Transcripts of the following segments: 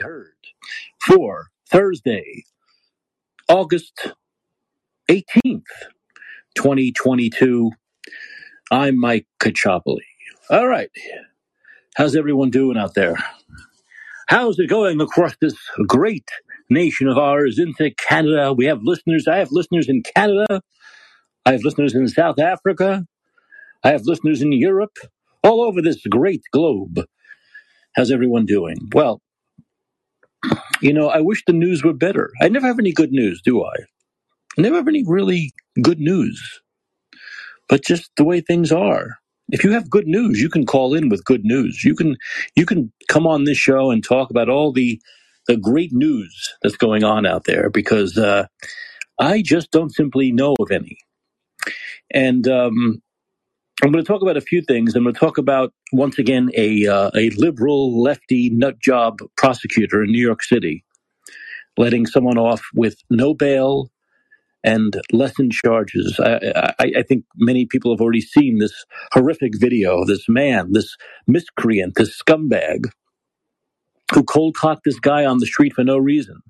heard for Thursday, August 18th, 2022. I'm Mike Kachopoli. All right. How's everyone doing out there? How's it going across this great nation of ours into Canada? We have listeners. I have listeners in Canada. I have listeners in South Africa. I have listeners in Europe, all over this great globe. How's everyone doing? Well, you know, I wish the news were better. I never have any good news, do I? I never have any really good news. But just the way things are. If you have good news, you can call in with good news. You can you can come on this show and talk about all the the great news that's going on out there because uh, I just don't simply know of any. And um, I'm going to talk about a few things. I'm going to talk about once again a uh, a liberal lefty nut job prosecutor in New York City letting someone off with no bail and lessened charges. I, I, I think many people have already seen this horrific video this man, this miscreant, this scumbag, who cold cocked this guy on the street for no reason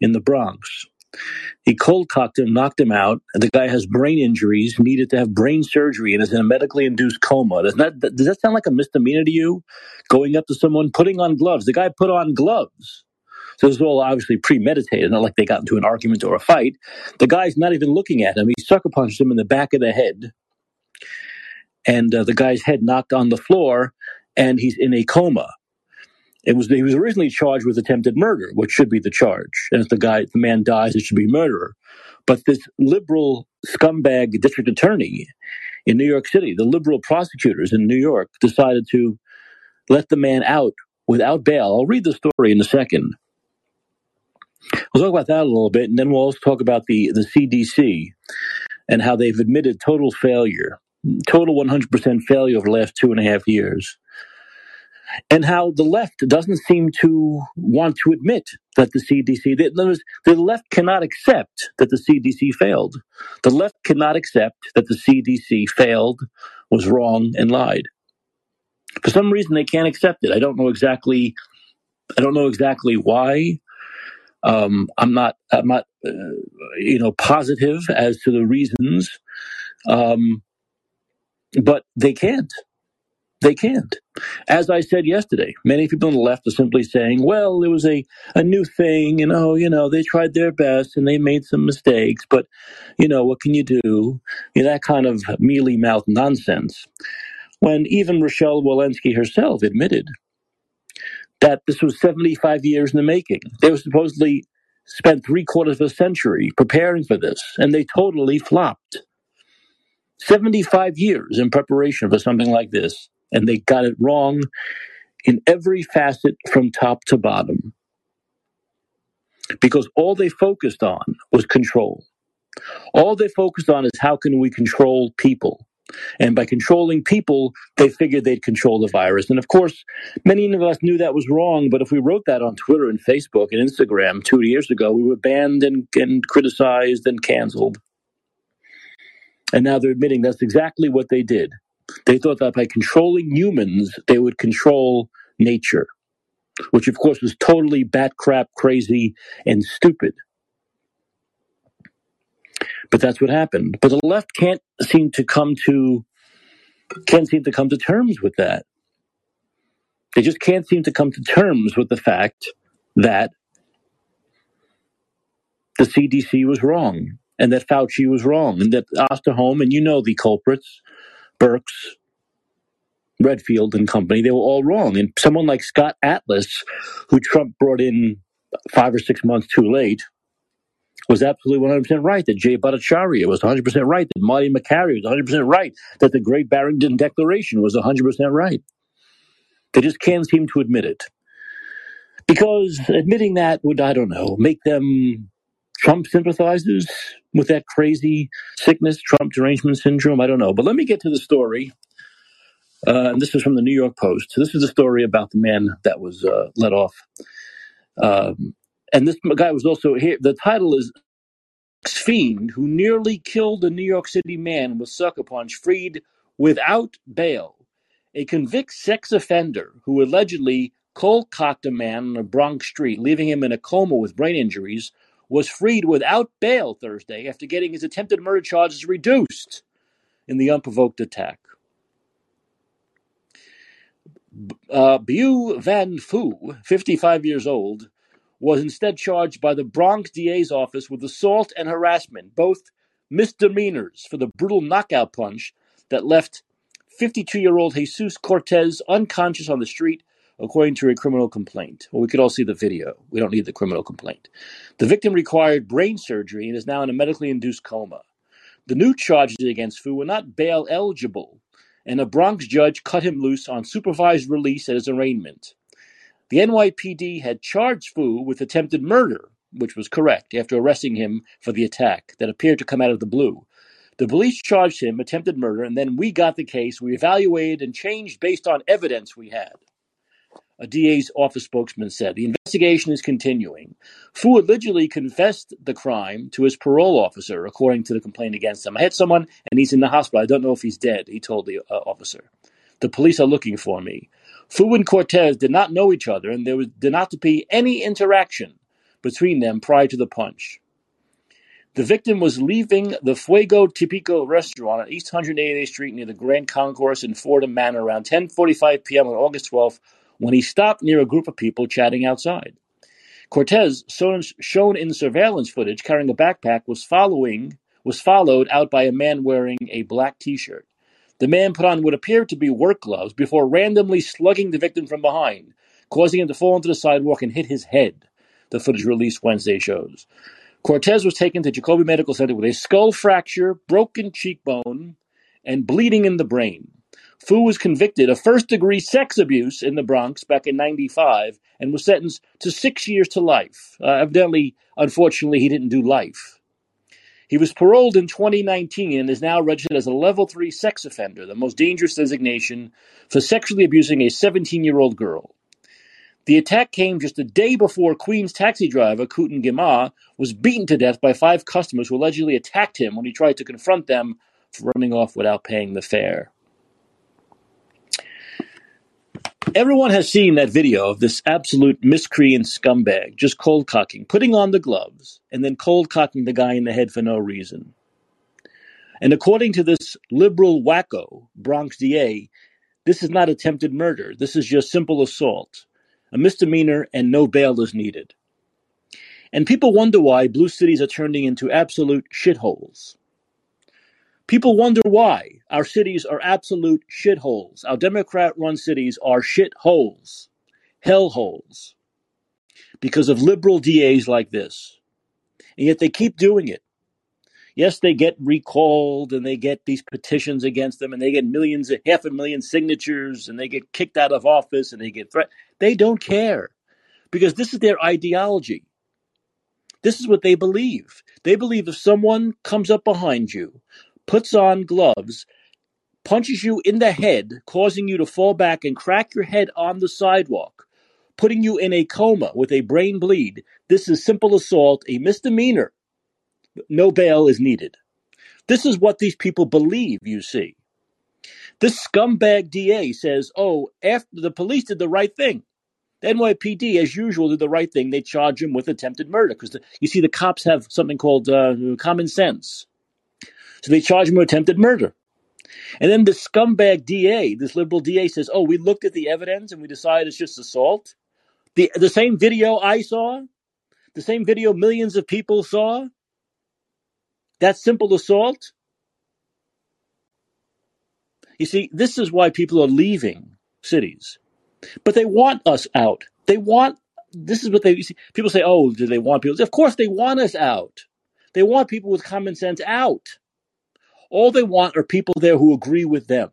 in the Bronx. He cold cocked him, knocked him out, the guy has brain injuries, needed to have brain surgery, and is in a medically induced coma. Does that does that sound like a misdemeanor to you? Going up to someone, putting on gloves. The guy put on gloves. So this is all obviously premeditated, not like they got into an argument or a fight. The guy's not even looking at him. He sucker punches him in the back of the head, and uh, the guy's head knocked on the floor, and he's in a coma. It was he was originally charged with attempted murder, which should be the charge. And if the guy, the man dies, it should be murder. But this liberal scumbag district attorney in New York City, the liberal prosecutors in New York, decided to let the man out without bail. I'll read the story in a second. We'll talk about that a little bit, and then we'll also talk about the the CDC and how they've admitted total failure, total 100% failure over the last two and a half years and how the left doesn't seem to want to admit that the CDC, the left cannot accept that the CDC failed. The left cannot accept that the CDC failed, was wrong, and lied. For some reason, they can't accept it. I don't know exactly. I don't know exactly why. Um, I'm not. I'm not. Uh, you know, positive as to the reasons. Um, but they can't. They can't. As I said yesterday, many people on the left are simply saying, well, it was a, a new thing, and oh, you know, they tried their best and they made some mistakes, but, you know, what can you do? You know, that kind of mealy mouth nonsense. When even Rochelle Walensky herself admitted that this was 75 years in the making. They were supposedly spent three quarters of a century preparing for this, and they totally flopped. 75 years in preparation for something like this and they got it wrong in every facet from top to bottom. Because all they focused on was control. All they focused on is how can we control people? And by controlling people, they figured they'd control the virus. And of course, many of us knew that was wrong. But if we wrote that on Twitter and Facebook and Instagram two years ago, we were banned and, and criticized and canceled. And now they're admitting that's exactly what they did. They thought that by controlling humans, they would control nature, which of course was totally bat crap crazy and stupid. But that's what happened. But the left can't seem to come to can't seem to come to terms with that. They just can't seem to come to terms with the fact that the CDC was wrong and that Fauci was wrong and that Osterholm, and you know the culprits, Birx, Redfield and company, they were all wrong. And someone like Scott Atlas, who Trump brought in five or six months too late, was absolutely 100% right that Jay Bhattacharya was 100% right, that Marty Makary was 100% right, that the Great Barrington Declaration was 100% right. They just can't seem to admit it. Because admitting that would, I don't know, make them Trump sympathizes with that crazy sickness, Trump derangement syndrome. I don't know. But let me get to the story. Uh, and this is from the New York Post. This is the story about the man that was uh, let off. Um, and this guy was also here. The title is Fiend, who nearly killed a New York City man with sucker punch, freed without bail. A convicted sex offender who allegedly cold cocked a man on a Bronx street, leaving him in a coma with brain injuries, was freed without bail Thursday after getting his attempted murder charges reduced in the unprovoked attack. Uh, Vu Van Phu, 55 years old, was instead charged by the Bronx DA's office with assault and harassment, both misdemeanors for the brutal knockout punch that left 52 year old Jesus Cortez unconscious on the street, according to a criminal complaint. Well, we could all see the video. We don't need the criminal complaint. The victim required brain surgery and is now in a medically induced coma. The new charges against Phu were not bail eligible, and a Bronx judge cut him loose on supervised release at his arraignment. The NYPD had charged Phu with attempted murder, which was correct, after arresting him for the attack that appeared to come out of the blue. The police charged him attempted murder, and then we got the case. We evaluated and changed based on evidence we had. A DA's office spokesman said the investigation is continuing. Phu allegedly confessed the crime to his parole officer, according to the complaint against him. I had someone, and he's in the hospital. I don't know if he's dead, he told the uh, officer. The police are looking for me. Phu and Cortez did not know each other, and there was, did not be any interaction between them prior to the punch. The victim was leaving the Fuego Tipico restaurant on East 188th Street near the Grand Concourse in Fordham Manor around 10:45 p.m. on August 12th when he stopped near a group of people chatting outside. Cortez, shown in surveillance footage carrying a backpack, was following was followed out by a man wearing a black T-shirt. The man put on what appeared to be work gloves before randomly slugging the victim from behind, causing him to fall onto the sidewalk and hit his head, the footage released Wednesday shows. Cortez was taken to Jacobi Medical Center with a skull fracture, broken cheekbone, and bleeding in the brain. Phu was convicted of first degree sex abuse in the Bronx back in 95 and was sentenced to six years to life. Uh, evidently, unfortunately, he didn't do life. He was paroled in 2019 and is now registered as a level 3 sex offender, the most dangerous designation for sexually abusing a 17 year old girl. The attack came just a day before Queens taxi driver Kutin Gyimah was beaten to death by five customers who allegedly attacked him when he tried to confront them for running off without paying the fare. Everyone has seen that video of this absolute miscreant scumbag just cold cocking, putting on the gloves, and then cold cocking the guy in the head for no reason. And according to this liberal wacko, Bronx DA, this is not attempted murder. This is just simple assault, a misdemeanor, and no bail is needed. And people wonder why blue cities are turning into absolute shitholes. People wonder why our cities are absolute shitholes. Our Democrat run cities are shitholes, hellholes, because of liberal DAs like this. And yet they keep doing it. Yes, they get recalled and they get these petitions against them and they get millions, half a million signatures and they get kicked out of office and they get threatened. They don't care because this is their ideology. This is what they believe. They believe if someone comes up behind you, puts on gloves, punches you in the head, causing you to fall back and crack your head on the sidewalk, putting you in a coma with a brain bleed. This is simple assault, a misdemeanor. No bail is needed. This is what these people believe, you see. This scumbag DA says, oh, after the police did the right thing. The NYPD, as usual, did the right thing. They charge him with attempted murder because you see, the cops have something called uh, common sense. So they charge him with attempted murder. And then the scumbag DA, this liberal DA, says, "Oh, we looked at the evidence and we decided it's just assault." The the same video I saw, the same video millions of people saw. That simple assault. You see, this is why people are leaving cities, but they want us out. They want. This is what they see. People say, "Oh, do they want people?" Of course, they want us out. They want people with common sense out. All they want are people there who agree with them.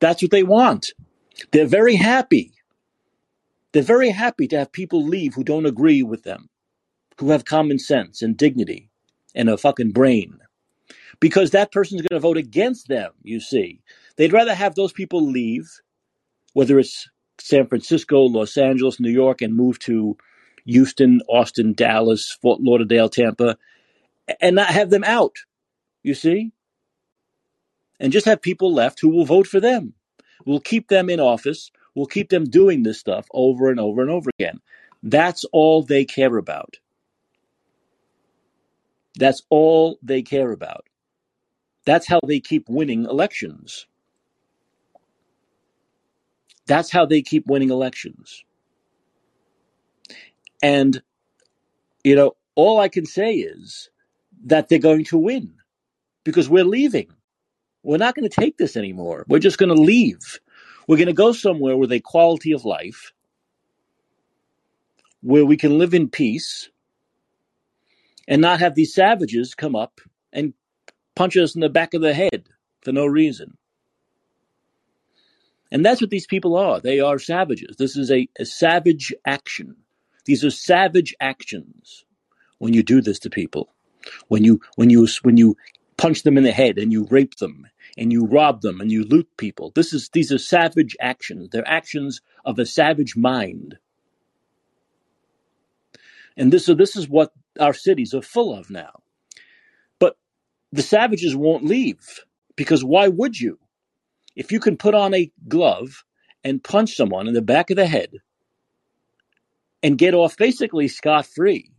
That's what they want. They're very happy. They're very happy to have people leave who don't agree with them, who have common sense and dignity and a fucking brain. Because that person's going to vote against them, you see. They'd rather have those people leave, whether it's San Francisco, Los Angeles, New York, and move to Houston, Austin, Dallas, Fort Lauderdale, Tampa, and not have them out you see? And just have people left who will vote for them. We'll keep them in office, We'll keep them doing this stuff over and over and over again. That's all they care about. That's all they care about. That's how they keep winning elections. That's how they keep winning elections. And, you know, all I can say is that they're going to win because we're leaving. We're not going to take this anymore. We're just going to leave. We're going to go somewhere with a quality of life where we can live in peace and not have these savages come up and punch us in the back of the head for no reason. And that's what these people are. They are savages. This is a, a savage action. These are savage actions when you do this to people. When you when you when you punch them in the head and you rape them and you rob them and you loot people. This is these are savage actions. They're actions of a savage mind. And this so this is what our cities are full of now. But the savages won't leave because why would you? If you can put on a glove and punch someone in the back of the head and get off basically scot free,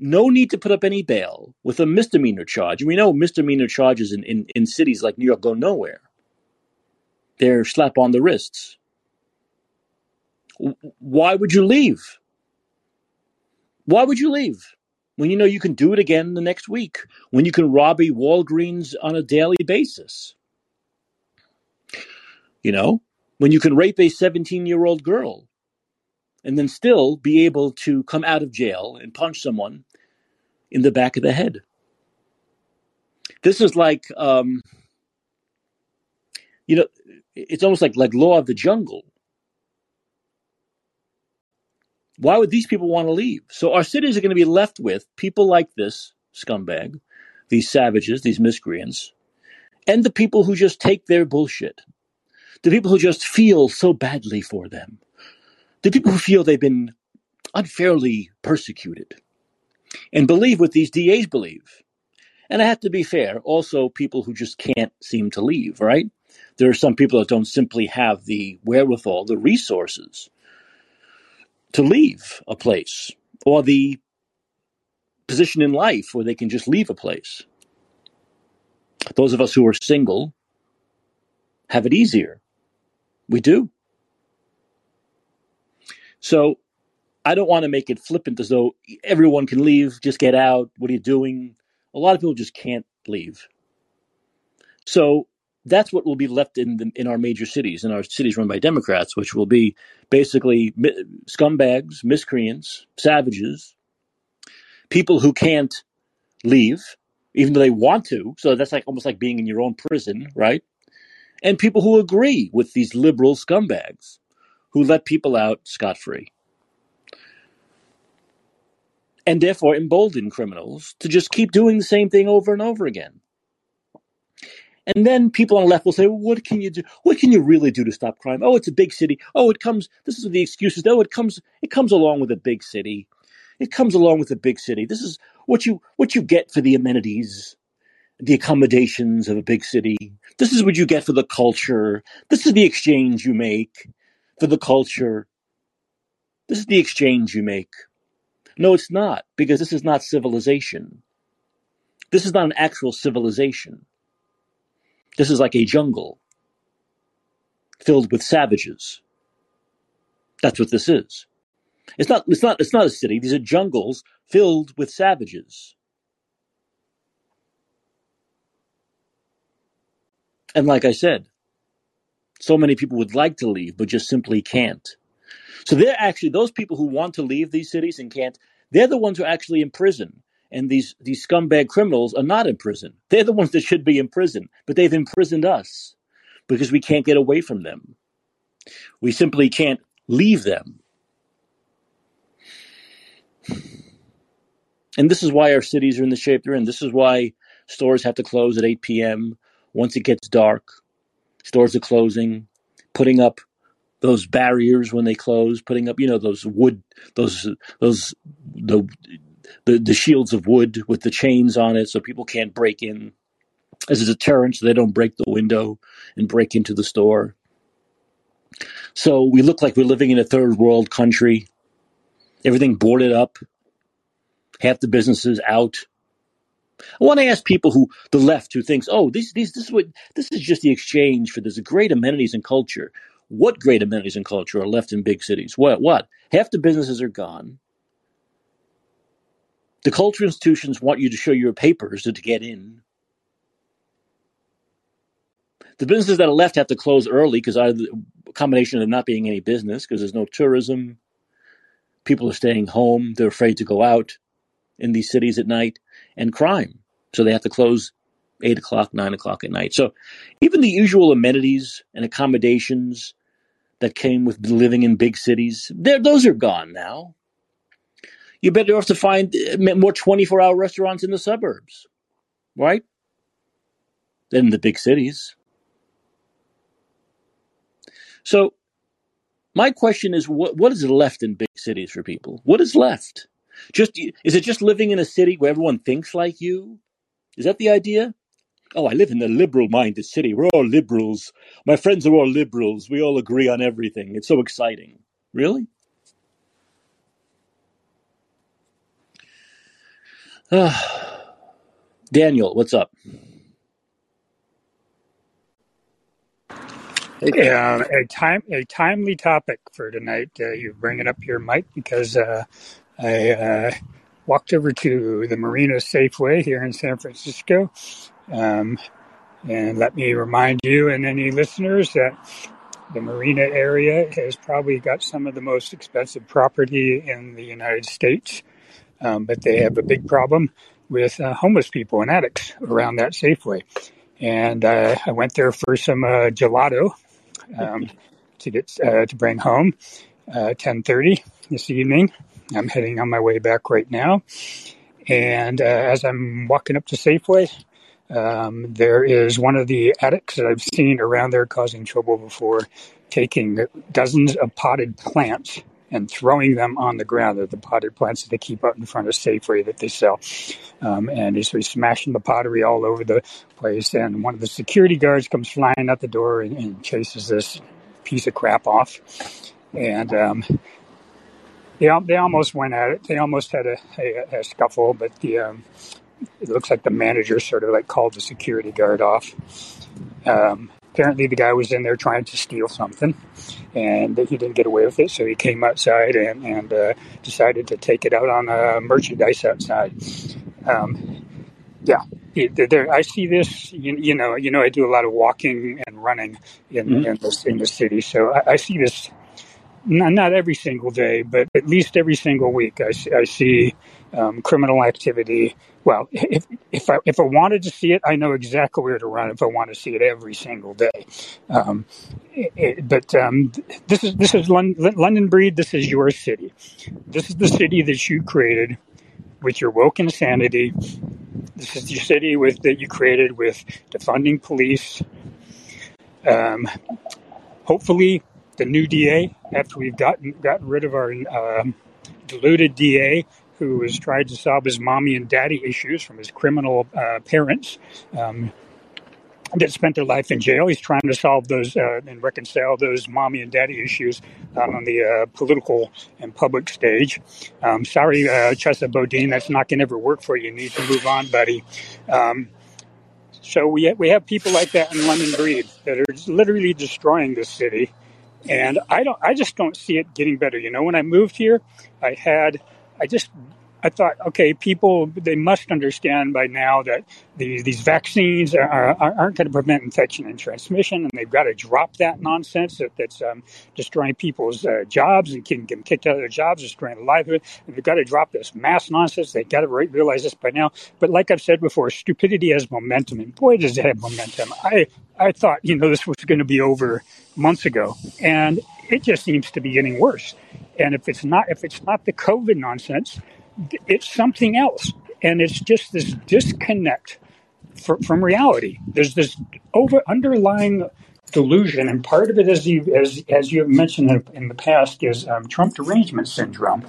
no need to put up any bail with a misdemeanor charge. We know misdemeanor charges in, in, in cities like New York go nowhere. They're slap on the wrists. Why would you leave? Why would you leave when you know you can do it again the next week? When you can rob a Walgreens on a daily basis? You know, when you can rape a 17 year old girl and then still be able to come out of jail and punch someone in the back of the head. This is like, um, you know, it's almost like like law of the jungle. Why would these people want to leave? So our cities are going to be left with people like this scumbag, these savages, these miscreants, and the people who just take their bullshit. The people who just feel so badly for them. The people who feel they've been unfairly persecuted and believe what these DAs believe. And I have to be fair, also people who just can't seem to leave, right? There are some people that don't simply have the wherewithal, the resources to leave a place or the position in life where they can just leave a place. Those of us who are single have it easier. We do. So I don't want to make it flippant as though everyone can leave, just get out. What are you doing? A lot of people just can't leave. So that's what will be left in the, in our major cities, in our cities run by Democrats, which will be basically mi- scumbags, miscreants, savages, people who can't leave, even though they want to. So that's like almost like being in your own prison, right? And people who agree with these liberal scumbags who let people out scot free. And therefore embolden criminals to just keep doing the same thing over and over again. And then people on the left will say, well, what can you do? What can you really do to stop crime? Oh, it's a big city. Oh, it comes, this is the excuses. Oh, it comes, it comes along with a big city. It comes along with a big city. This is what you, what you get for the amenities, the accommodations of a big city. This is what you get for the culture. This is the exchange you make for the culture. This is the exchange you make. No, it's not, because this is not civilization. This is not an actual civilization. This is like a jungle filled with savages. That's what this is. It's not, it's not, it's not a city. These are jungles filled with savages. And like I said, so many people would like to leave, but just simply can't. So they're actually, those people who want to leave these cities and can't, they're the ones who are actually in prison and these these scumbag criminals are not in prison. They're the ones that should be in prison, but they've imprisoned us because we can't get away from them. We simply can't leave them. And this is why our cities are in the shape they're in. This is why stores have to close at 8 p.m. Once it gets dark, stores are closing, putting up those barriers when they close, putting up, you know, those wood, those, those, the the, the shields of wood with the chains on it so people can't break in as a deterrent so they don't break the window and break into the store. So we look like we're living in a third world country. Everything boarded up. Half the businesses out. I want to ask people who the left who thinks, oh, these these this is what this is just the exchange for this great amenities and culture. What great amenities and culture are left in big cities? What what? Half the businesses are gone. The culture institutions want you to show your papers to, to get in. The businesses that are left have to close early because either a combination of not being any business because there's no tourism. People are staying home. They're afraid to go out in these cities at night and crime. So they have to close eight o'clock, nine o'clock at night. So even the usual amenities and accommodations that came with living in big cities, those are gone now. You're better off to find uh, more 24 hour restaurants in the suburbs, right? Than the big cities. So my question is what what is left in big cities for people? What is left? Just is it just living in a city where everyone thinks like you? Is that the idea? Oh, I live in a liberal minded city. We're all liberals. My friends are all liberals. We all agree on everything. It's so exciting. Really? Daniel, what's up? Yeah, a time a timely topic for tonight. Uh, you bring it up here, Mike, because uh, I uh, walked over to the Marina Safeway here in San Francisco, um, and let me remind you and any listeners that the Marina area has probably got some of the most expensive property in the United States, um, but they have a big problem with uh, homeless people and addicts around that Safeway. And uh, I went there for some uh, gelato um, to get uh, to bring home. Uh, 10:30 this evening. I'm heading on my way back right now, and uh, as I'm walking up to Safeway, um, there is one of the addicts that I've seen around there causing trouble before, taking dozens of potted plants and throwing them on the ground. They're the potted plants that they keep out in front of Safeway that they sell. Um, and he's, he's smashing the pottery all over the place. And one of the security guards comes flying out the door and, and chases this piece of crap off. And um, they, they almost went at it. They almost had a, a, a scuffle, but the um, it looks like the manager sort of like called the security guard off. Um, apparently, the guy was in there trying to steal something, and he didn't get away with it. So he came outside and, and uh, decided to take it out on uh, merchandise outside. Um, yeah, there, I see this. You, you, know, you know, I do a lot of walking and running in, mm-hmm. in, this, in the city, so I, I see this not, not every single day, but at least every single week, I, I see um, criminal activity. Well, if if I if I wanted to see it, I know exactly where to run. If I want to see it every single day, um, it, but um, this is this is London, Breed. This is your city. This is the city that you created with your woke insanity. This is your city with that you created with defunding police. Um, hopefully, the new DA after we've gotten gotten rid of our uh, deluded DA who has tried to solve his mommy and daddy issues from his criminal uh, parents. Um, that spent their life in jail. He's trying to solve those uh, and reconcile those mommy and daddy issues um, on the uh, political and public stage. Um, sorry, uh, Chesa Boudin, that's not going to ever work for you. You need to move on, buddy. Um, so we we have people like that in London Breed that are literally destroying this city and I don't, I just don't see it getting better. You know, when I moved here, I had, I just I thought, okay, people they must understand by now that the, these vaccines are, are, not going to prevent infection and transmission, and they've got to drop that nonsense that, that's um, destroying people's uh, jobs and getting them kicked out of their jobs, destroying livelihood. And they've got to drop this mass nonsense. They've got to realize this by now. But like I've said before, stupidity has momentum, and boy, does it have momentum. I I thought you know this was going to be over months ago, and it just seems to be getting worse. And if it's not if it's not the COVID nonsense it's something else. And it's just this disconnect for, from reality. There's this over underlying delusion, and part of it, as you as as you mentioned in the past, is um, Trump derangement syndrome.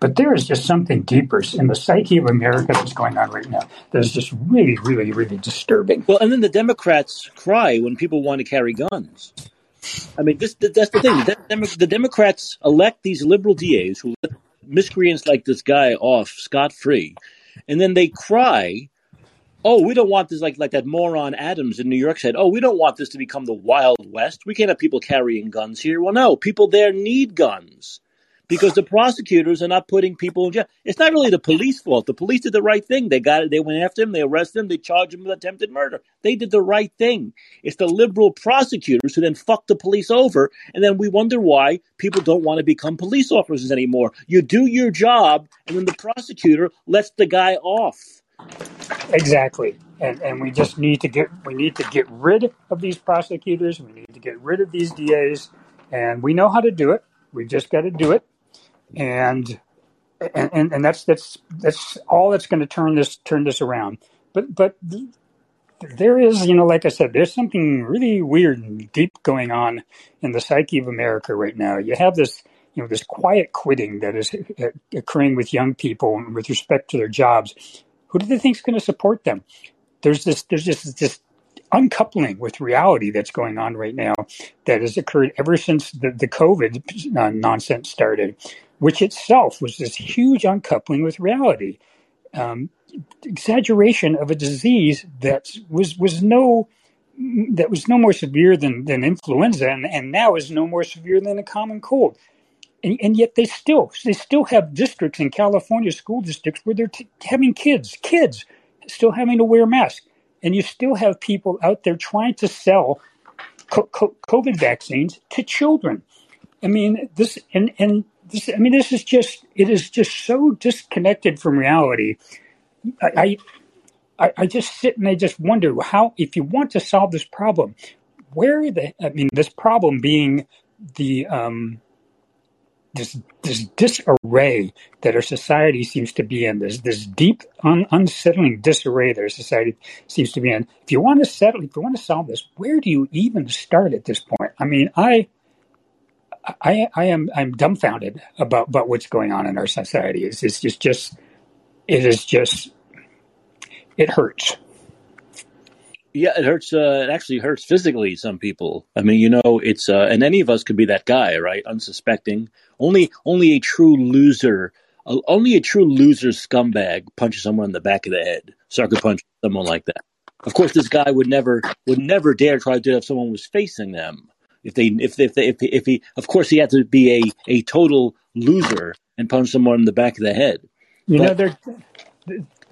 But there is just something deeper in the psyche of America that's going on right now that is just really, really, really disturbing. Well, and then the Democrats cry when people want to carry guns. I mean, this that's the thing. The, the Democrats elect these liberal DAs who let miscreants like this guy off scot free, and then they cry oh, we don't want this like like that moron Adams in New York said, oh, we don't want this to become the Wild West. We can't have people carrying guns here. Well, no, people there need guns because the prosecutors are not putting people in jail. It's not really the police fault. The police did the right thing. They got it. They went after him. They arrested him. They charged him with attempted murder. They did the right thing. It's the liberal prosecutors who then fuck the police over, and then we wonder why people don't want to become police officers anymore. You do your job, and then the prosecutor lets the guy off. Exactly. And and we just need to get we need to get rid of these prosecutors. We need to get rid of these DAs, and we know how to do it. We've just got to do it, and and and that's that's that's all that's going to turn this turn this around. But but there is, you know, like I said, there's something really weird and deep going on in the psyche of America right now. You have this, you know, this quiet quitting that is occurring with young people with respect to their jobs who do they think is going to support them? There's this, there's just this uncoupling with reality that's going on right now that has occurred ever since the, the COVID nonsense started, which itself was this huge uncoupling with reality. Um, exaggeration of a disease that was was no that was no more severe than, than influenza and, and now is no more severe than a common cold and, and yet they still they still have districts in California school districts where they're t- having kids kids still having to wear masks, and you still have people out there trying to sell co- co- COVID vaccines to children. I mean this and and this I mean this is just it is just so disconnected from reality. I, I I just sit and I just wonder how if you want to solve this problem, where the I mean this problem being the um, this this disarray that our society seems to be in, this this deep, un, unsettling disarray that our society seems to be in. If you want to settle, if you want to solve this, where do you even start at this point? I mean, I. I, I am I'm dumbfounded about, about what's going on in our society. It's, it's just, just it is just it hurts. Yeah, it hurts. Uh, it actually hurts physically. Some people. I mean, you know, it's uh, and any of us could be that guy, right? Unsuspecting. Only, only a true loser, uh, only a true loser scumbag punches someone in the back of the head. Sucker punch someone like that. Of course, this guy would never, would never dare try to do it if someone was facing them. If they, if if they, if, if he, of course, he had to be a a total loser and punch someone in the back of the head. You but, know, they're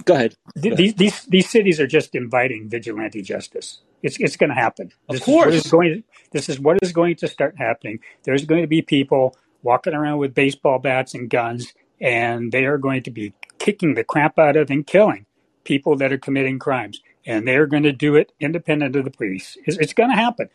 Go ahead. Go these, these these cities are just inviting vigilante justice. It's it's going to happen. Of this course, is going. This is what is going to start happening. There's going to be people walking around with baseball bats and guns, and they are going to be kicking the crap out of and killing people that are committing crimes, and they are going to do it independent of the police. It's, it's going to happen.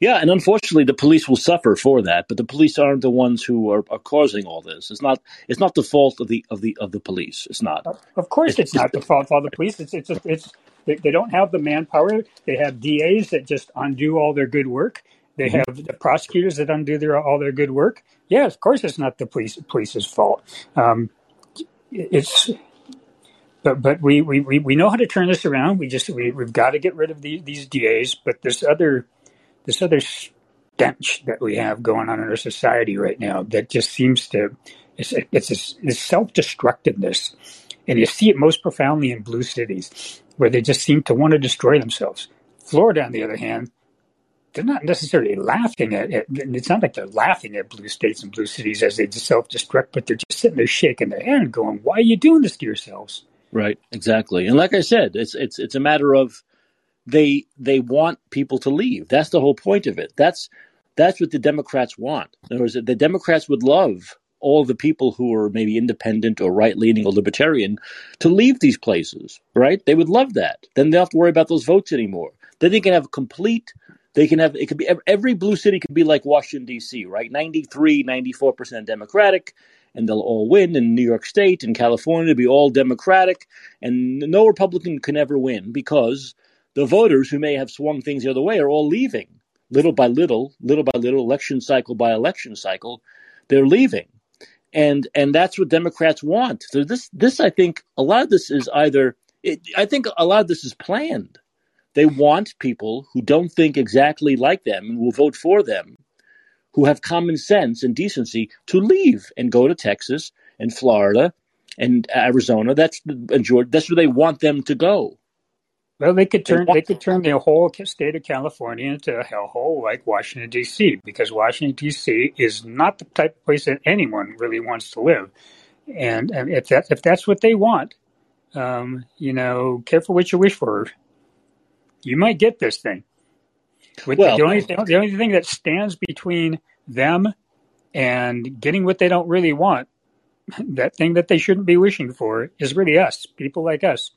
Yeah, and unfortunately, the police will suffer for that. But the police aren't the ones who are, are causing all this. It's not. It's not the fault of the of the of the police. It's not. Of course, it's, it's not the fault of the police. It's it's it's they, they don't have the manpower. They have DAs that just undo all their good work. They mm-hmm. have the prosecutors that undo their all their good work. Yeah, of course, it's not the police police's fault. Um, it's but but we, we, we know how to turn this around. We just we, we've got to get rid of the, these DAs. But this other this other stench that we have going on in our society right now that just seems to it's it's this, this self destructiveness, and you see it most profoundly in blue cities where they just seem to want to destroy themselves. Florida, on the other hand, they're not necessarily laughing at it. It's not like they're laughing at blue states and blue cities as they self destruct, but they're just sitting there shaking their head going, "Why are you doing this to yourselves?" Right, exactly. And like I said, it's it's it's a matter of they they want people to leave. That's the whole point of it. That's that's what the Democrats want. In other words, the Democrats would love all the people who are maybe independent or right leaning or libertarian to leave these places, right? They would love that. Then they don't have to worry about those votes anymore. Then they can have complete, they can have, it could be, every blue city could be like Washington, D.C., right? 93, 94% Democratic, and they'll all win in New York State and California, be all Democratic, and no Republican can ever win because the voters who may have swung things the other way are all leaving little by little, little by little, election cycle by election cycle. They're leaving, and and that's what Democrats want. So this this I think a lot of this is either it, I think a lot of this is planned. They want people who don't think exactly like them and will vote for them, who have common sense and decency to leave and go to Texas and Florida and Arizona. That's and Georgia. That's where they want them to go. Well, they could turn they could turn the whole state of California into a hellhole like Washington D.C. because Washington D.C. is not the type of place that anyone really wants to live, and, and if that if that's what they want, um, you know, careful what you wish for. You might get this thing. With well, the only the only thing that stands between them and getting what they don't really want, that thing that they shouldn't be wishing for, is really us, people like us.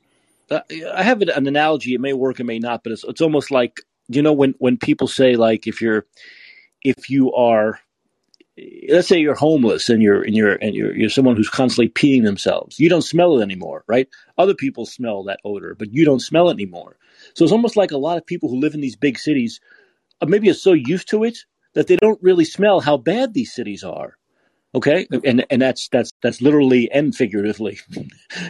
Uh, I have an analogy. It may work, it may not, but it's it's almost like you know when when people say like if you're if you are let's say you're homeless and you're and you're and you're, you're someone who's constantly peeing themselves. You don't smell it anymore right? Other people smell that odor but you don't smell it anymore. So it's almost like a lot of people who live in these big cities uh, maybe are so used to it that they don't really smell how bad these cities are Okay, and and that's that's that's literally and figuratively.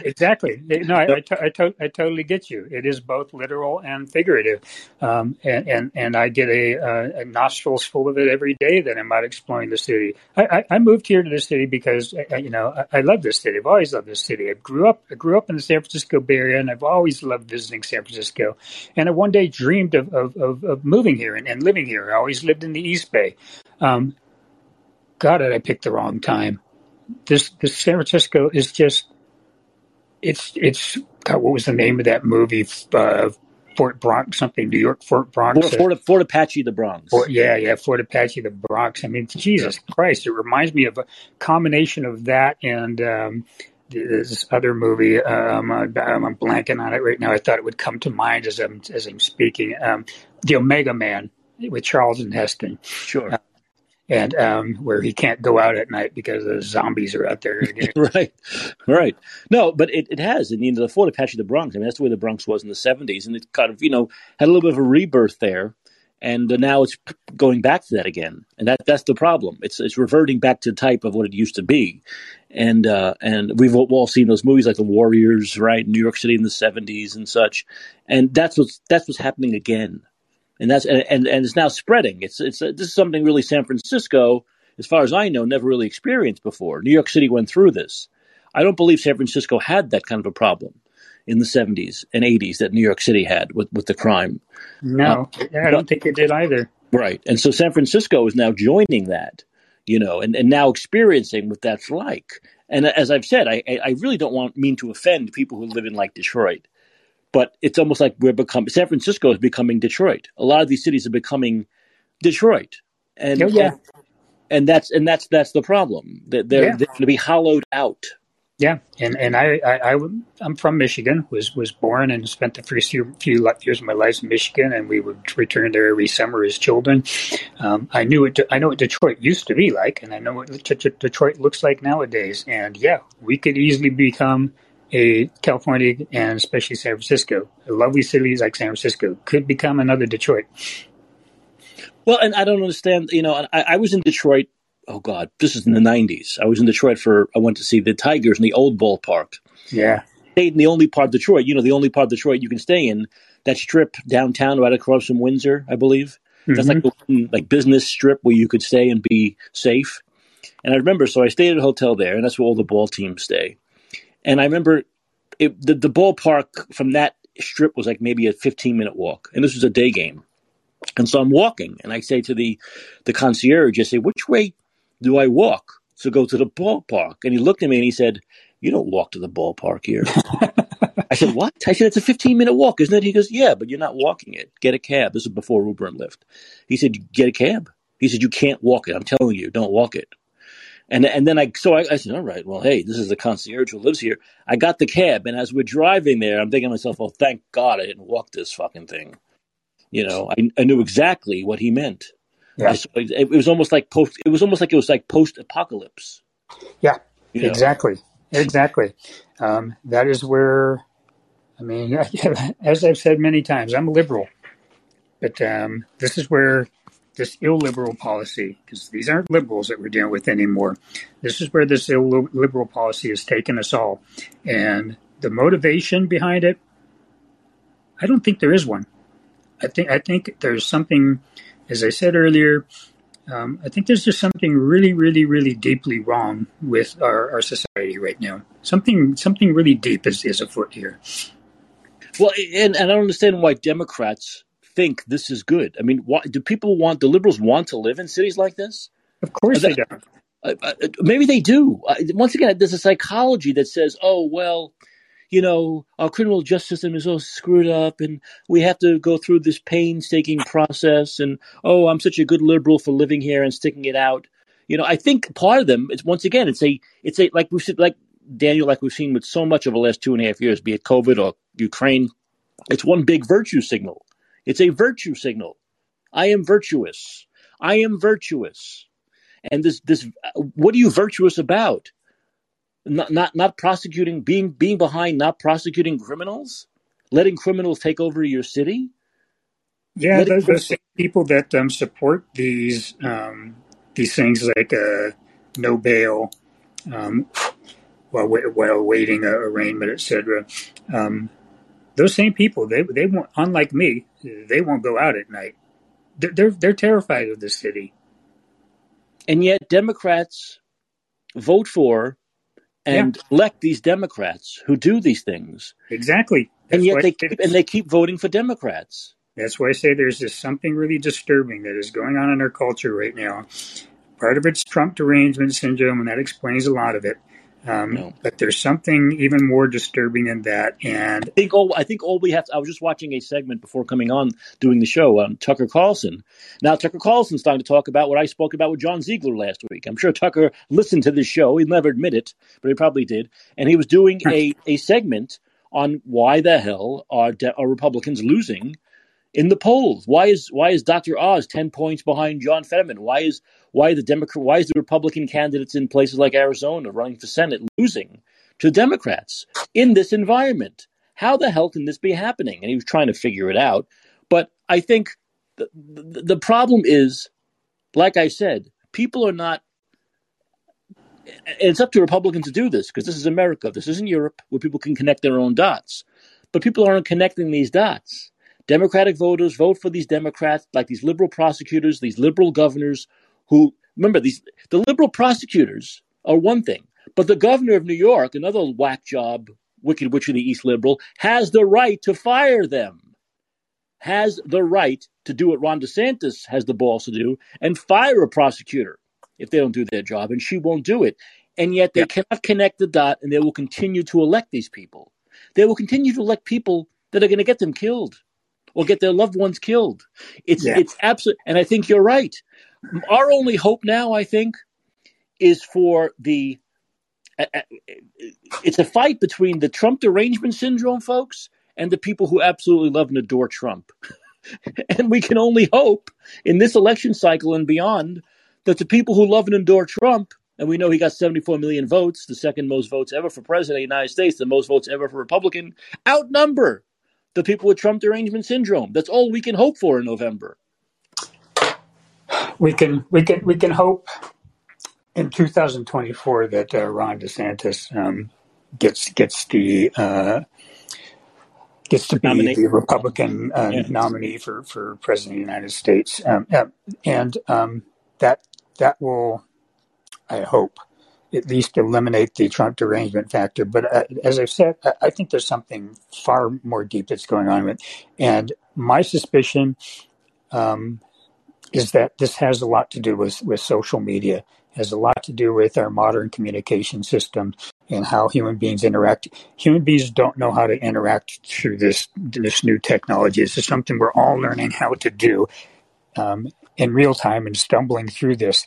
exactly. No, I, I, to, I, to, I, totally get you. It is both literal and figurative, um, and, and and I get a, a, a, nostrils full of it every day that I'm out exploring the city. I, I, moved here to the city because you know I, love this city. I've always loved this city. I grew up I grew up in the San Francisco Bay Area, and I've always loved visiting San Francisco. And I one day dreamed of of, of, of moving here and, and living here. I always lived in the East Bay. Um, God, did I pick the wrong time? This this San Francisco is just it's it's God, what was the name of that movie? Uh, Fort Bronx, something New York, Fort Bronx, Fort, Fort, Fort Apache, the Bronx. Fort, yeah, yeah, Fort Apache, the Bronx. I mean, Jesus Christ, it reminds me of a combination of that and um, this other movie. Um, I'm blanking on it right now. I thought it would come to mind as I'm as I'm speaking. Um, the Omega Man with Charlton Heston. Sure. Uh, and um, where he can't go out at night because the zombies are out there. right, right. No, but it, it has. I mean, the Fort Apache, the Bronx. I mean, that's the way the Bronx was in the '70s, and it kind of you know had a little bit of a rebirth there, and uh, now it's going back to that again, and that that's the problem. It's it's reverting back to the type of what it used to be, and uh, and we've all seen those movies like The Warriors, right? New York City in the '70s and such, and that's what's that's what's happening again and that's and, and, and it's now spreading. It's it's uh, this is something really San Francisco, as far as I know, never really experienced before. New York City went through this. I don't believe San Francisco had that kind of a problem in the 70s and 80s that New York City had with, with the crime. No, uh, I don't think it did either. Right. And so San Francisco is now joining that, you know, and, and now experiencing what that's like. And as I've said, I, I really don't want mean to offend people who live in like Detroit but it's almost like we're becoming San Francisco is becoming Detroit. A lot of these cities are becoming Detroit, and oh, yeah, and, and, that's and that's that's the problem. They're, they're, yeah. they're going to be hollowed out. Yeah, and and I, I, I am from Michigan. was was born and spent the first few, few years of my life in Michigan, and we would return there every summer as children. Um, I knew it. I know what Detroit used to be like, and I know what Detroit looks like nowadays. And yeah, we could easily become a California and especially San Francisco, lovely cities like San Francisco, could become another Detroit. Well, and I don't understand. You know, I, I was in Detroit. Oh God, this is in the '90s. I was in Detroit for. I went to see the Tigers in the old ballpark. Yeah, stayed in the only part of Detroit. You know, the only part of Detroit you can stay in. That strip downtown, right across from Windsor, I believe. Mm-hmm. That's like the like business strip where you could stay and be safe. And I remember, so I stayed at a hotel there, and that's where all the ball teams stay. And I remember it, the, the ballpark from that strip was like maybe a 15 minute walk. And this was a day game. And so I'm walking and I say to the, the concierge, I say, which way do I walk to go to the ballpark? And he looked at me and he said, you don't walk to the ballpark here. I said, what? I said, it's a 15 minute walk, isn't it? He goes, yeah, but you're not walking it. Get a cab. This is before Uber and Lyft. He said, get a cab. He said, you can't walk it. I'm telling you, don't walk it. And and then I so I, I, said, all right, well, hey, this is the concierge who lives here. I got the cab, and as we're driving there, I'm thinking to myself, oh, thank God I didn't walk this fucking thing. You know, I, I knew exactly what he meant. Yeah. it, it, was almost like post. It was almost like it was like post apocalypse. Yeah, you know? exactly, exactly. Um, that is where, I mean, as I've said many times, I'm a liberal, but um, this is where this illiberal policy, because these aren't liberals that we're dealing with anymore. This is where this illiberal policy has taken us all. And the motivation behind it, I don't think there is one. I think I think there's something, as I said earlier, um, I think there's just something really, really, really deeply wrong with our, our society right now. Something something really deep is, is afoot here. Well, and, and I don't understand why Democrats think this is good. I mean, why, do people want the liberals want to live in cities like this? Of course they do. Uh, uh, maybe they do. Uh, once again, there's a psychology that says, "Oh well, you know, our criminal justice system is all screwed up, and we have to go through this painstaking process." And oh, I'm such a good liberal for living here and sticking it out. You know, I think part of them. It's once again, it's a, it's a like we said, like Daniel, like we've seen with so much of the last two and a half years, be it COVID or Ukraine. It's one big virtue signal. It's a virtue signal. I am virtuous. I am virtuous. And this, this, what are you virtuous about? Not, not, not prosecuting, being, being behind, not prosecuting criminals, letting criminals take over your city. Yeah, letting those, those people that um, support these um, these things like uh, no bail, um, while while waiting arraignment, etc. Um, those same people, they they won't. Unlike me, they won't go out at night. They're they're, they're terrified of the city and yet Democrats vote for and yeah. elect these Democrats who do these things. Exactly. That's and yet they keep, and they keep voting for Democrats. That's why I say there's just something really disturbing that is going on in our culture right now. Part of it's Trump derangement syndrome, and that explains a lot of it. Um, no. But there's something even more disturbing in that. And I think all I think all we have. To, I was just watching a segment before coming on doing the show on Tucker Carlson. Now Tucker Carlson's starting to talk about what I spoke about with John Ziegler last week. I'm sure Tucker listened to this show. He'd never admit it, but he probably did. And he was doing a a segment on why the hell are, de- are Republicans losing in the polls? Why is why is Dr. Oz ten points behind John Fetterman? Why is why the Democrat why is the Republican candidates in places like Arizona running for Senate losing to Democrats in this environment? How the hell can this be happening? And he was trying to figure it out. But I think the, the, the problem is, like I said, people are not it's up to Republicans to do this because this is America. This isn't Europe where people can connect their own dots. But people aren't connecting these dots. Democratic voters vote for these Democrats, like these liberal prosecutors, these liberal governors who remember these the liberal prosecutors are one thing, but the governor of New York, another whack job, wicked witch of the East liberal, has the right to fire them. Has the right to do what Ron DeSantis has the balls to do and fire a prosecutor if they don't do their job, and she won't do it. And yet they yeah. cannot connect the dot, and they will continue to elect these people. They will continue to elect people that are going to get them killed or get their loved ones killed. It's yeah. it's absolute, and I think you're right. Our only hope now, I think, is for the. Uh, uh, it's a fight between the Trump derangement syndrome folks and the people who absolutely love and adore Trump. and we can only hope in this election cycle and beyond that the people who love and adore Trump, and we know he got 74 million votes, the second most votes ever for president of the United States, the most votes ever for Republican, outnumber the people with Trump derangement syndrome. That's all we can hope for in November. We can we can we can hope in 2024 that uh, Ron DeSantis um, gets gets the uh, gets to be Nominate. the Republican uh, yeah. nominee for, for president of the United States, um, and um, that that will, I hope, at least eliminate the Trump derangement factor. But uh, as I've said, I think there's something far more deep that's going on with, and my suspicion um, is that this has a lot to do with with social media. Has a lot to do with our modern communication system and how human beings interact. Human beings don't know how to interact through this this new technology. This is something we're all learning how to do um, in real time and stumbling through this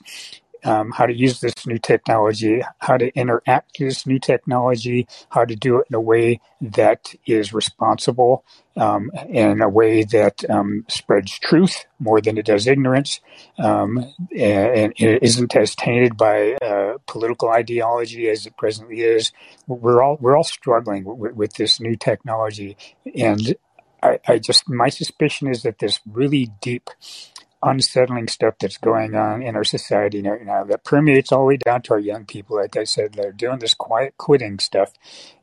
um, how to use this new technology, how to interact with this new technology, how to do it in a way that is responsible, um, in a way that um, spreads truth more than it does ignorance, um, and, and, it isn't as tainted by uh, political ideology as it presently is. We're all we're all struggling with, with this new technology, and I, I just my suspicion is that this really deep unsettling stuff that's going on in our society now, now that permeates all the way down to our young people. Like I said, they're doing this quiet quitting stuff,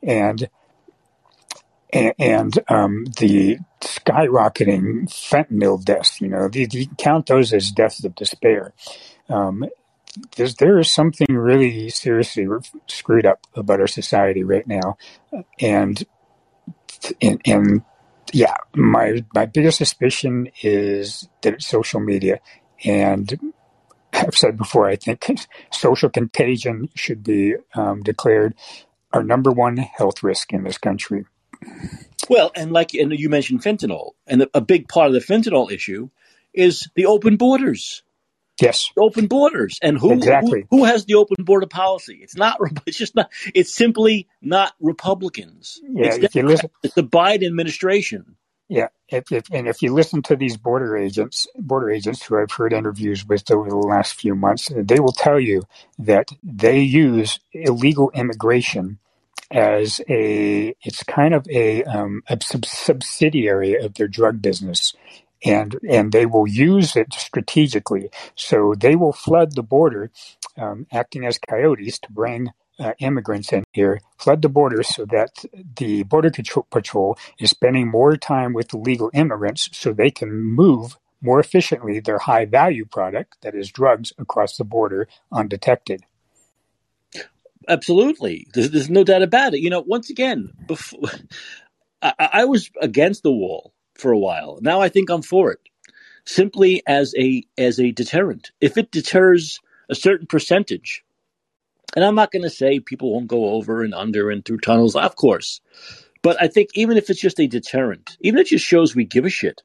and and, um, the skyrocketing fentanyl deaths. You know, you, count those as deaths of despair. Um, there is something really seriously screwed up about our society right now, and and, and yeah, my my biggest suspicion is that it's social media, and I've said before, I think social contagion should be um, declared our number one health risk in this country. Well, and like and you mentioned fentanyl, and a big part of the fentanyl issue is the open borders. Yes, open borders, and who exactly who, who, has the open border policy? It's not. It's just not. It's simply not Republicans. Yeah, it's, if you listen, it's the Biden administration. Yeah, if, if, and if you listen to these border agents, border agents who I've heard interviews with over the last few months, they will tell you that they use illegal immigration as a it's kind of a, um, a sub- subsidiary of their drug business and and they will use it strategically so they will flood the border um, acting as coyotes to bring uh, immigrants in here, flood the border so that the Border Patrol is spending more time with illegal immigrants so they can move more efficiently their high value product, that is drugs, across the border undetected. Absolutely. There's, there's no doubt about it. You know, once again, before, I was against the wall for a while. Now I think I'm for it simply as a as a deterrent. If it deters a certain percentage and I'm not going to say people won't go over and under and through tunnels, of course. But I think even if it's just a deterrent, even if it just shows we give a shit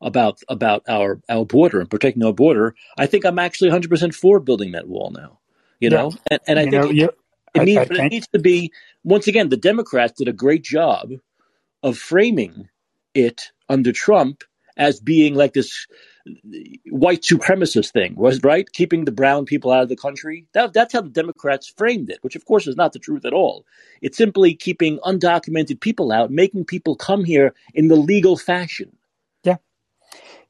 about about our our border and protecting our border, I think I'm actually 100 percent for building that wall now. You know, and, and I you think know, it, it, needs, I, I think... it needs to be once again the Democrats did a great job of framing it under Trump as being like this white supremacist thing, was right? Keeping the brown people out of the country. That, that's how the Democrats framed it, which of course is not the truth at all. It's simply keeping undocumented people out, making people come here in the legal fashion. Yeah,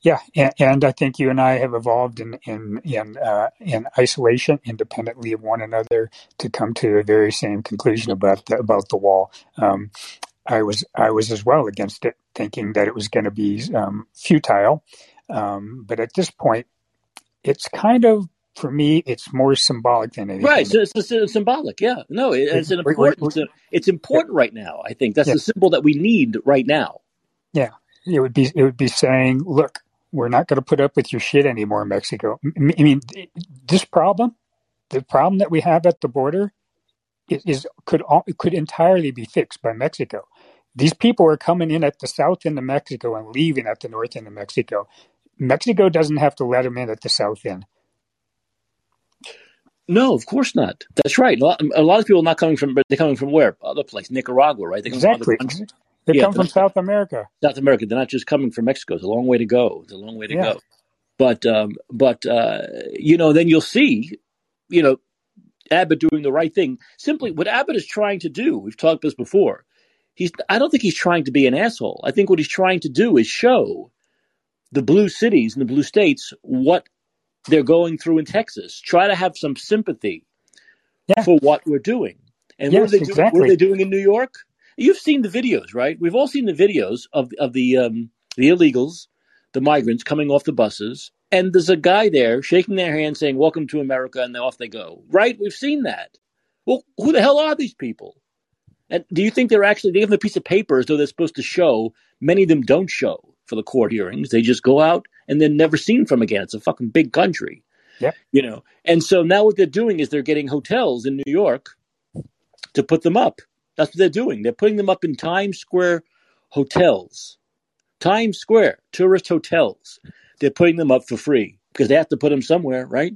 yeah, and, and I think you and I have evolved in in in, uh, in isolation, independently of one another, to come to the very same conclusion about the, about the wall. Um, I was I was as well against it, thinking that it was going to be um, futile. Um, but at this point, it's kind of for me, it's more symbolic than anything. Right, so it's, it's symbolic. Yeah, no, it, it's an important. We're, we're, it's important right now. I think that's yeah. the symbol that we need right now. Yeah, it would be it would be saying, look, we're not going to put up with your shit anymore, Mexico. I mean, this problem, the problem that we have at the border, is, is could could entirely be fixed by Mexico. These people are coming in at the south end of Mexico and leaving at the north end of Mexico. Mexico doesn't have to let them in at the south end. No, of course not. That's right. A lot, a lot of people are not coming from, they're coming from where? Other place, Nicaragua, right? They exactly. They yeah, come from South America. South America. They're not just coming from Mexico. It's a long way to go. It's a long way to yeah. go. But, um, but uh, you know, then you'll see, you know, Abbott doing the right thing. Simply, what Abbott is trying to do, we've talked this before. He's. I don't think he's trying to be an asshole. I think what he's trying to do is show the blue cities and the blue states what they're going through in Texas. Try to have some sympathy yeah. for what we're doing. And yes, what, are they exactly. doing, what are they doing in New York? You've seen the videos, right? We've all seen the videos of of the um, the illegals, the migrants coming off the buses, and there's a guy there shaking their hand, saying "Welcome to America," and off they go. Right? We've seen that. Well, who the hell are these people? And do you think they're actually they have a piece of paper as though they're supposed to show? Many of them don't show for the court hearings. They just go out and then never seen from again. It's a fucking big country. Yeah. You know. And so now what they're doing is they're getting hotels in New York to put them up. That's what they're doing. They're putting them up in Times Square hotels. Times Square, tourist hotels. They're putting them up for free because they have to put them somewhere, right?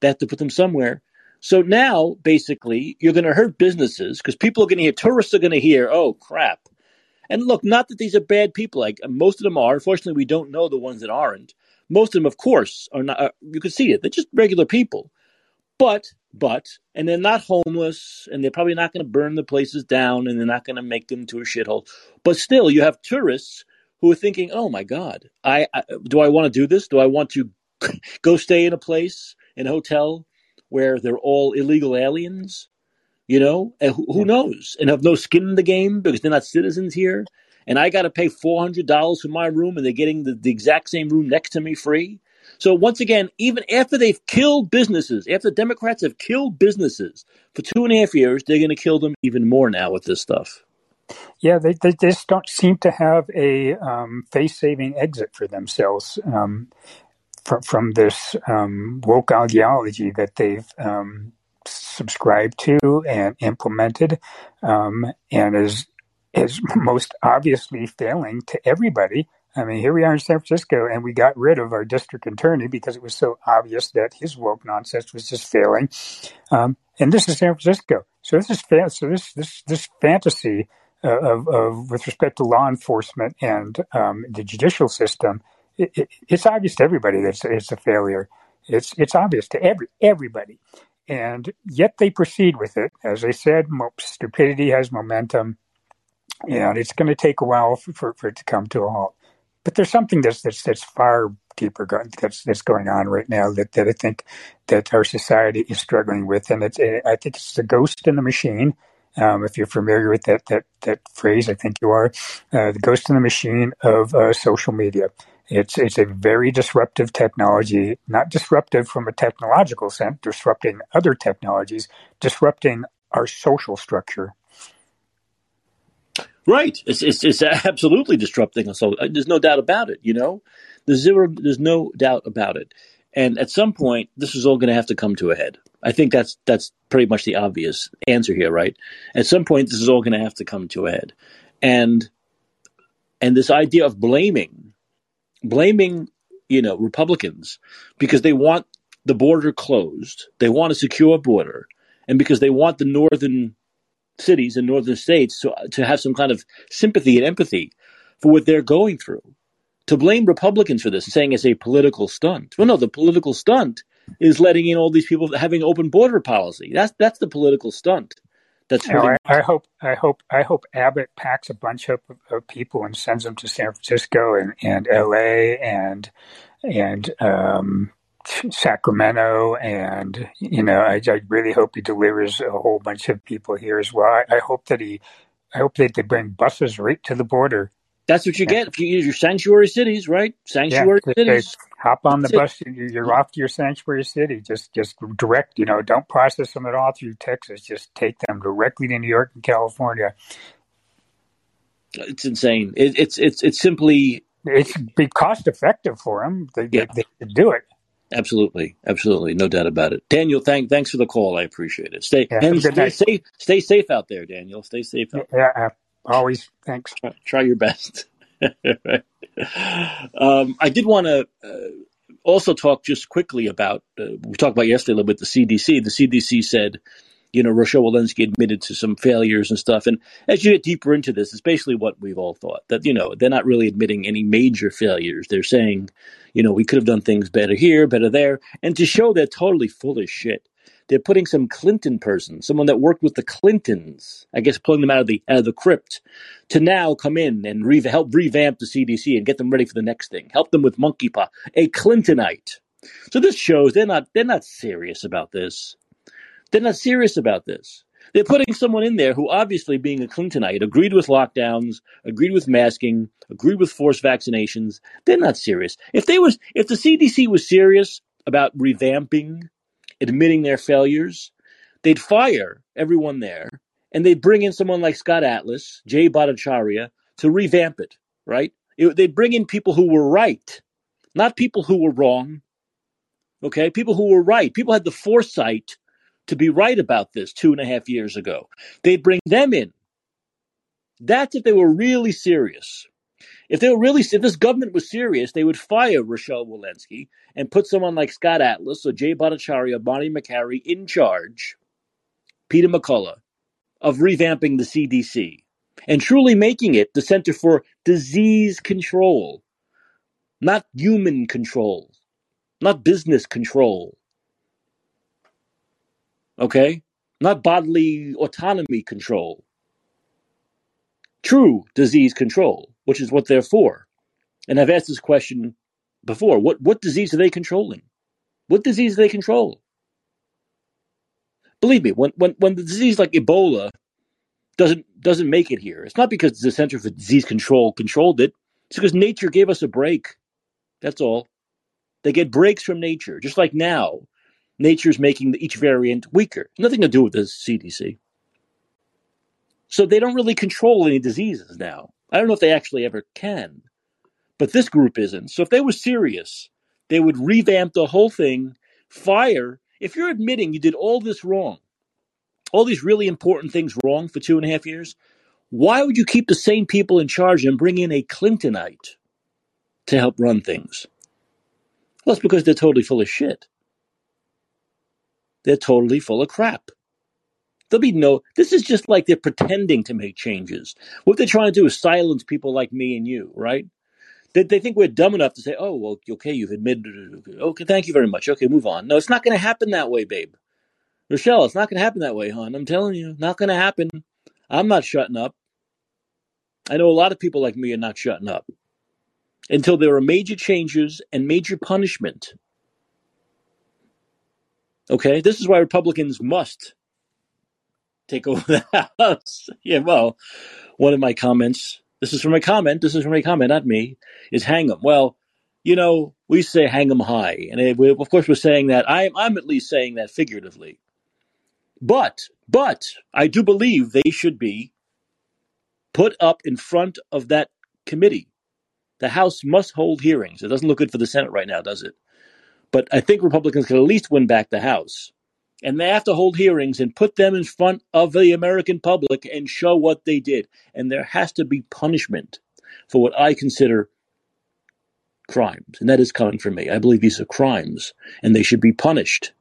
They have to put them somewhere. So now, basically, you're going to hurt businesses because people are going to hear, tourists are going to hear, oh, crap, and look, not that these are bad people. Like most of them are. Unfortunately, we don't know the ones that aren't. Most of them, of course, are not. Uh, you can see it. They're just regular people. But but and they're not homeless, and they're probably not going to burn the places down, and they're not going to make them to a shithole. But still, you have tourists who are thinking, "Oh my God, I, I do I want to do this? Do I want to go stay in a place in a hotel where they're all illegal aliens?" you know, and who, who knows, and have no skin in the game because they're not citizens here. And I got to pay four hundred dollars for my room, and they're getting the, the exact same room next to me free. So once again, even after they've killed businesses, after Democrats have killed businesses for two and a half years, they're going to kill them even more now with this stuff. Yeah, they, they just don't seem to have a um, face-saving exit for themselves um, from, from this um, woke ideology that they've um, subscribed to and implemented, um, and is is most obviously failing to everybody. I mean, here we are in San Francisco, and we got rid of our district attorney because it was so obvious that his woke nonsense was just failing. Um, and this is San Francisco, so this is fa- so this this this fantasy uh, of, of with respect to law enforcement and um, the judicial system. It, it, it's obvious to everybody that it's, it's a failure. It's it's obvious to every everybody, and yet they proceed with it. As I said, stupidity has momentum, and it's going to take a while for, for, for, it to come to a halt. But there's something that's that's, that's far deeper that's that's going on right now that, that I think that our society is struggling with, and it's I think it's the ghost in the machine. Um, if you're familiar with that that that phrase, I think you are. Uh, the ghost in the machine of uh, social media. It's it's a very disruptive technology, not disruptive from a technological sense, disrupting other technologies, disrupting our social structure. Right. It's, it's, it's absolutely disrupting us. There's no doubt about it. You know, there's zero. There's no doubt about it. And at some point, this is all going to have to come to a head. I think that's that's pretty much the obvious answer here, right? At some point, this is all going to have to come to a head, and and this idea of blaming, blaming, you know, Republicans because they want the border closed, they want a secure border, and because they want the northern cities and northern states to, to have some kind of sympathy and empathy for what they're going through. To blame Republicans for this, and saying it's a political stunt. Well, no, the political stunt is letting in all these people having open border policy. That's that's the political stunt. That's you know, I, I, hope I hope I hope Abbott packs a bunch of, of people and sends them to San Francisco and, and L.A. and and um, Sacramento, and you know, I, I, really hope he delivers a whole bunch of people here as well. I, I hope that he, I hope that they bring buses right to the border. That's what you get if you use your sanctuary cities, right? Sanctuary yeah, cities. hop on the That's bus. It. You're off to your sanctuary city. Just, just direct. You know, don't process them at all through Texas. Just take them directly to New York and California. It's insane. It, it's, it's, it's simply. It's be cost effective for them. They, yeah. they, they do it. Absolutely, absolutely, no doubt about it. Daniel, thank thanks for the call. I appreciate it. Stay yeah, and stay safe. Stay safe out there, Daniel. Stay safe. Out yeah, there. Always. Thanks. Try, try your best. um, I did want to uh, also talk just quickly about. Uh, we talked about yesterday a little bit the CDC. The CDC said you know, Rochelle Walensky admitted to some failures and stuff. And as you get deeper into this, it's basically what we've all thought that, you know, they're not really admitting any major failures. They're saying, you know, we could have done things better here, better there. And to show they're totally full of shit, they're putting some Clinton person, someone that worked with the Clintons, I guess pulling them out of the out of the crypt, to now come in and re- help revamp the CDC and get them ready for the next thing. Help them with monkeypox. A Clintonite. So this shows they're not they're not serious about this. They're not serious about this. They're putting someone in there who, obviously, being a Clintonite, agreed with lockdowns, agreed with masking, agreed with forced vaccinations. They're not serious. If they was, if the CDC was serious about revamping, admitting their failures, they'd fire everyone there, and they'd bring in someone like Scott Atlas, Jay Bhattacharya, to revamp it. Right? It, they'd bring in people who were right, not people who were wrong. Okay, people who were right. People had the foresight to be right about this two and a half years ago. They'd bring them in. That's if they were really serious. If they were really, if this government was serious, they would fire Rochelle Walensky and put someone like Scott Atlas or Jay Bhattacharya, or Bonnie Makary in charge, Peter McCullough, of revamping the CDC and truly making it the Center for Disease Control, not human control, not business control, okay? Not bodily autonomy control. True disease control, which is what they're for. And I've asked this question before. What what disease are they controlling? What disease do they control? Believe me, when when when the disease like Ebola doesn't doesn't make it here, it's not because the Center for Disease Control controlled it. It's because nature gave us a break. That's all. They get breaks from nature, just like now. Nature's making each variant weaker. Nothing to do with the CDC. So they don't really control any diseases now. I don't know if they actually ever can, but this group isn't. So if they were serious, they would revamp the whole thing, fire. If you're admitting you did all this wrong, all these really important things wrong for two and a half years, why would you keep the same people in charge and bring in a Clintonite to help run things? Well, it's because they're totally full of shit. They're totally full of crap. There'll be no, this is just like they're pretending to make changes. What they're trying to do is silence people like me and you, right? They, they think we're dumb enough to say, oh, well, okay, you've admitted it. Okay, thank you very much. Okay, move on. No, it's not going to happen that way, babe. Rochelle, it's not going to happen that way, hon. I'm telling you, not going to happen. I'm not shutting up. I know a lot of people like me are not shutting up until there are major changes and major punishment. Okay, this is why Republicans must take over the House. Yeah, well, one of my comments, this is from a comment, this is from a comment, not me, is hang them. Well, you know, we say hang them high. And we, of course, we're saying that, I, I'm at least saying that figuratively. But, but, I do believe they should be put up in front of that committee. The House must hold hearings. It doesn't look good for the Senate right now, does it? But I think Republicans can at least win back the House. And they have to hold hearings and put them in front of the American public and show what they did. And there has to be punishment for what I consider crimes. And that is coming from me. I believe these are crimes and they should be punished.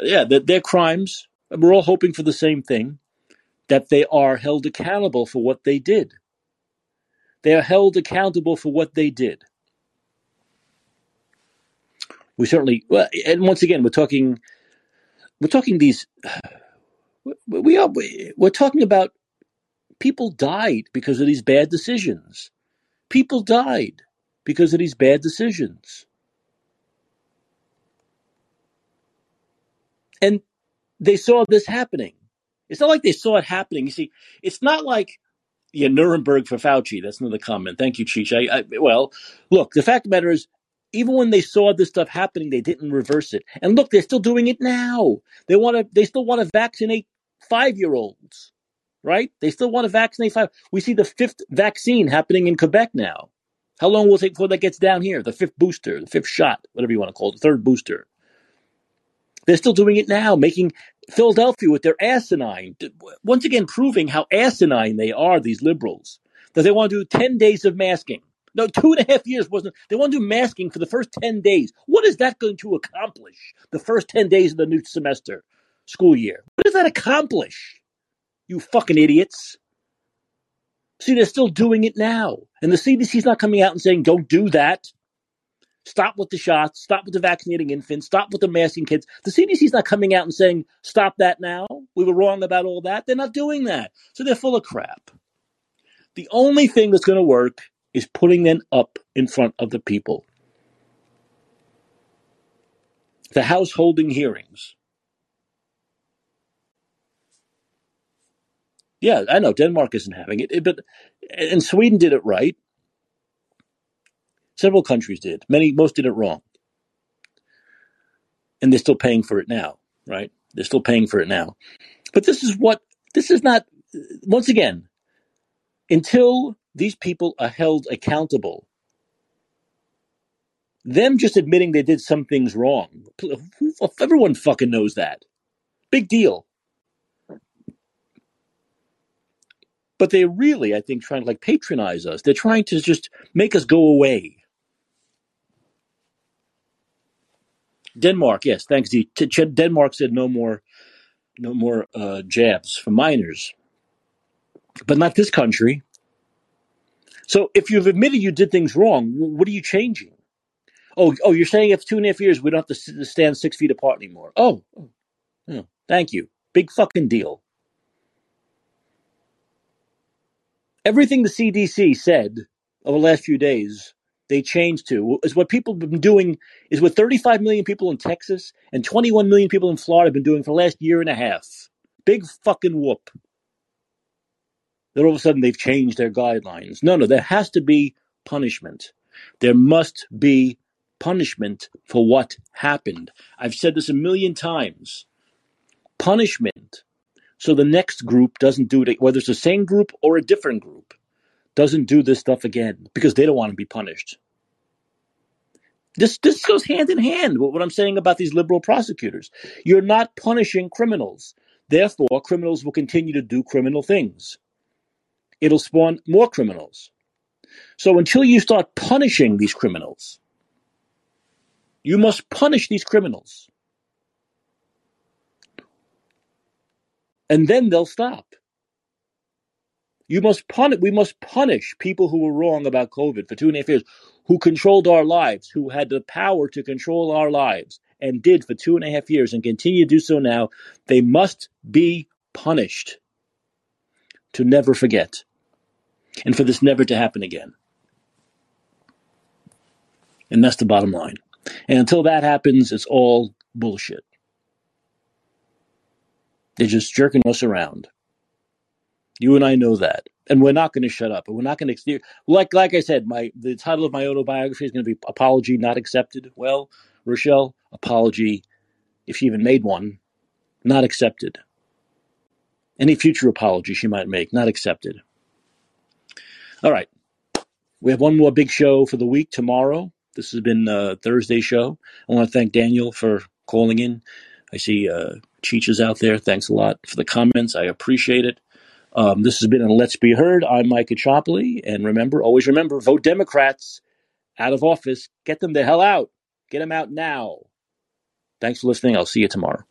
Yeah, they're, they're crimes. We're all hoping for the same thing that they are held accountable for what they did. They are held accountable for what they did we certainly well, and once again we're talking we're talking these we are we're talking about people died because of these bad decisions. People died because of these bad decisions. And they saw this happening. It's not like they saw it happening. You see it's not like yeah nuremberg for fauci. That's another comment. Thank you cheech I, I well look the fact of the matter is even when they saw this stuff happening, they didn't reverse it. And look, they're still doing it now. They want to. They still want to vaccinate five-year-olds, right? They still want to vaccinate five. We see the fifth vaccine happening in Quebec now. How long will it take before that gets down here? The fifth booster, the fifth shot, whatever you want to call it, the third booster. They're still doing it now, making Philadelphia with their asinine, once again proving how asinine they are, these liberals, that they want to do 10 days of masking. No, two and a half years wasn't. They want to do masking for the first 10 days. What is that going to accomplish? The first 10 days of the new semester, school year. What does that accomplish? You fucking idiots. See, they're still doing it now. And the CDC's not coming out and saying, don't do that. Stop with the shots. Stop with the vaccinating infants. Stop with the masking kids. The CDC's not coming out and saying, stop that now. We were wrong about all that. They're not doing that. So they're full of crap. The only thing that's going to work is putting them up in front of the people. The House holding hearings. Yeah, I know Denmark isn't having it, but and Sweden did it right. Several countries did. Many, most did it wrong, and they're still paying for it now. Right? They're still paying for it now. But this is what this is not. Once again, until these people are held accountable. Them just admitting they did some things wrong. Everyone fucking knows that. Big deal. But they're really, I think, trying to like patronize us. They're trying to just make us go away. Denmark, yes, thanks. Denmark said no more, no more uh, jabs for minors, but not this country. So if you've admitted you did things wrong, what are you changing? Oh, oh, you're saying if two and a half years we don't have to stand six feet apart anymore. Oh, oh thank you. Big fucking deal. Everything the CDC said over the last few days They changed to is what people have been doing is what 35 million people in Texas and 21 million people in Florida have been doing for the last year and a half. Big fucking whoop. Then all of a sudden they've changed their guidelines. No, no, there has to be punishment. There must be punishment for what happened. I've said this a million times. Punishment. So the next group doesn't do it, whether it's the same group or a different group, doesn't do this stuff again because they don't want to be punished. This this goes hand in hand with what I'm saying about these liberal prosecutors. You're not punishing criminals. Therefore, criminals will continue to do criminal things. It'll spawn more criminals. So until you start punishing these criminals, you must punish these criminals. And then they'll stop. You must punish. We must punish people who were wrong about COVID for two and a half years, who controlled our lives, who had the power to control our lives, and did for two and a half years, and continue to do so now. They must be punished to never forget, and for this never to happen again. And that's the bottom line. And until that happens, it's all bullshit. They're just jerking us around. You and I know that, and we're not going to shut up. And we're not going to like like I said. My the title of my autobiography is going to be "Apology Not Accepted." Well, Rochelle, apology, if she even made one, not accepted. Any future apology she might make, not accepted. All right, we have one more big show for the week tomorrow. This has been a Thursday show. I want to thank Daniel for calling in. I see uh, Cheech is out there. Thanks a lot for the comments. I appreciate it. Um, this has been a Let's Be Heard. I'm Mike Chopley. And remember, always remember, vote Democrats out of office. Get them the hell out. Get them out now. Thanks for listening. I'll see you tomorrow.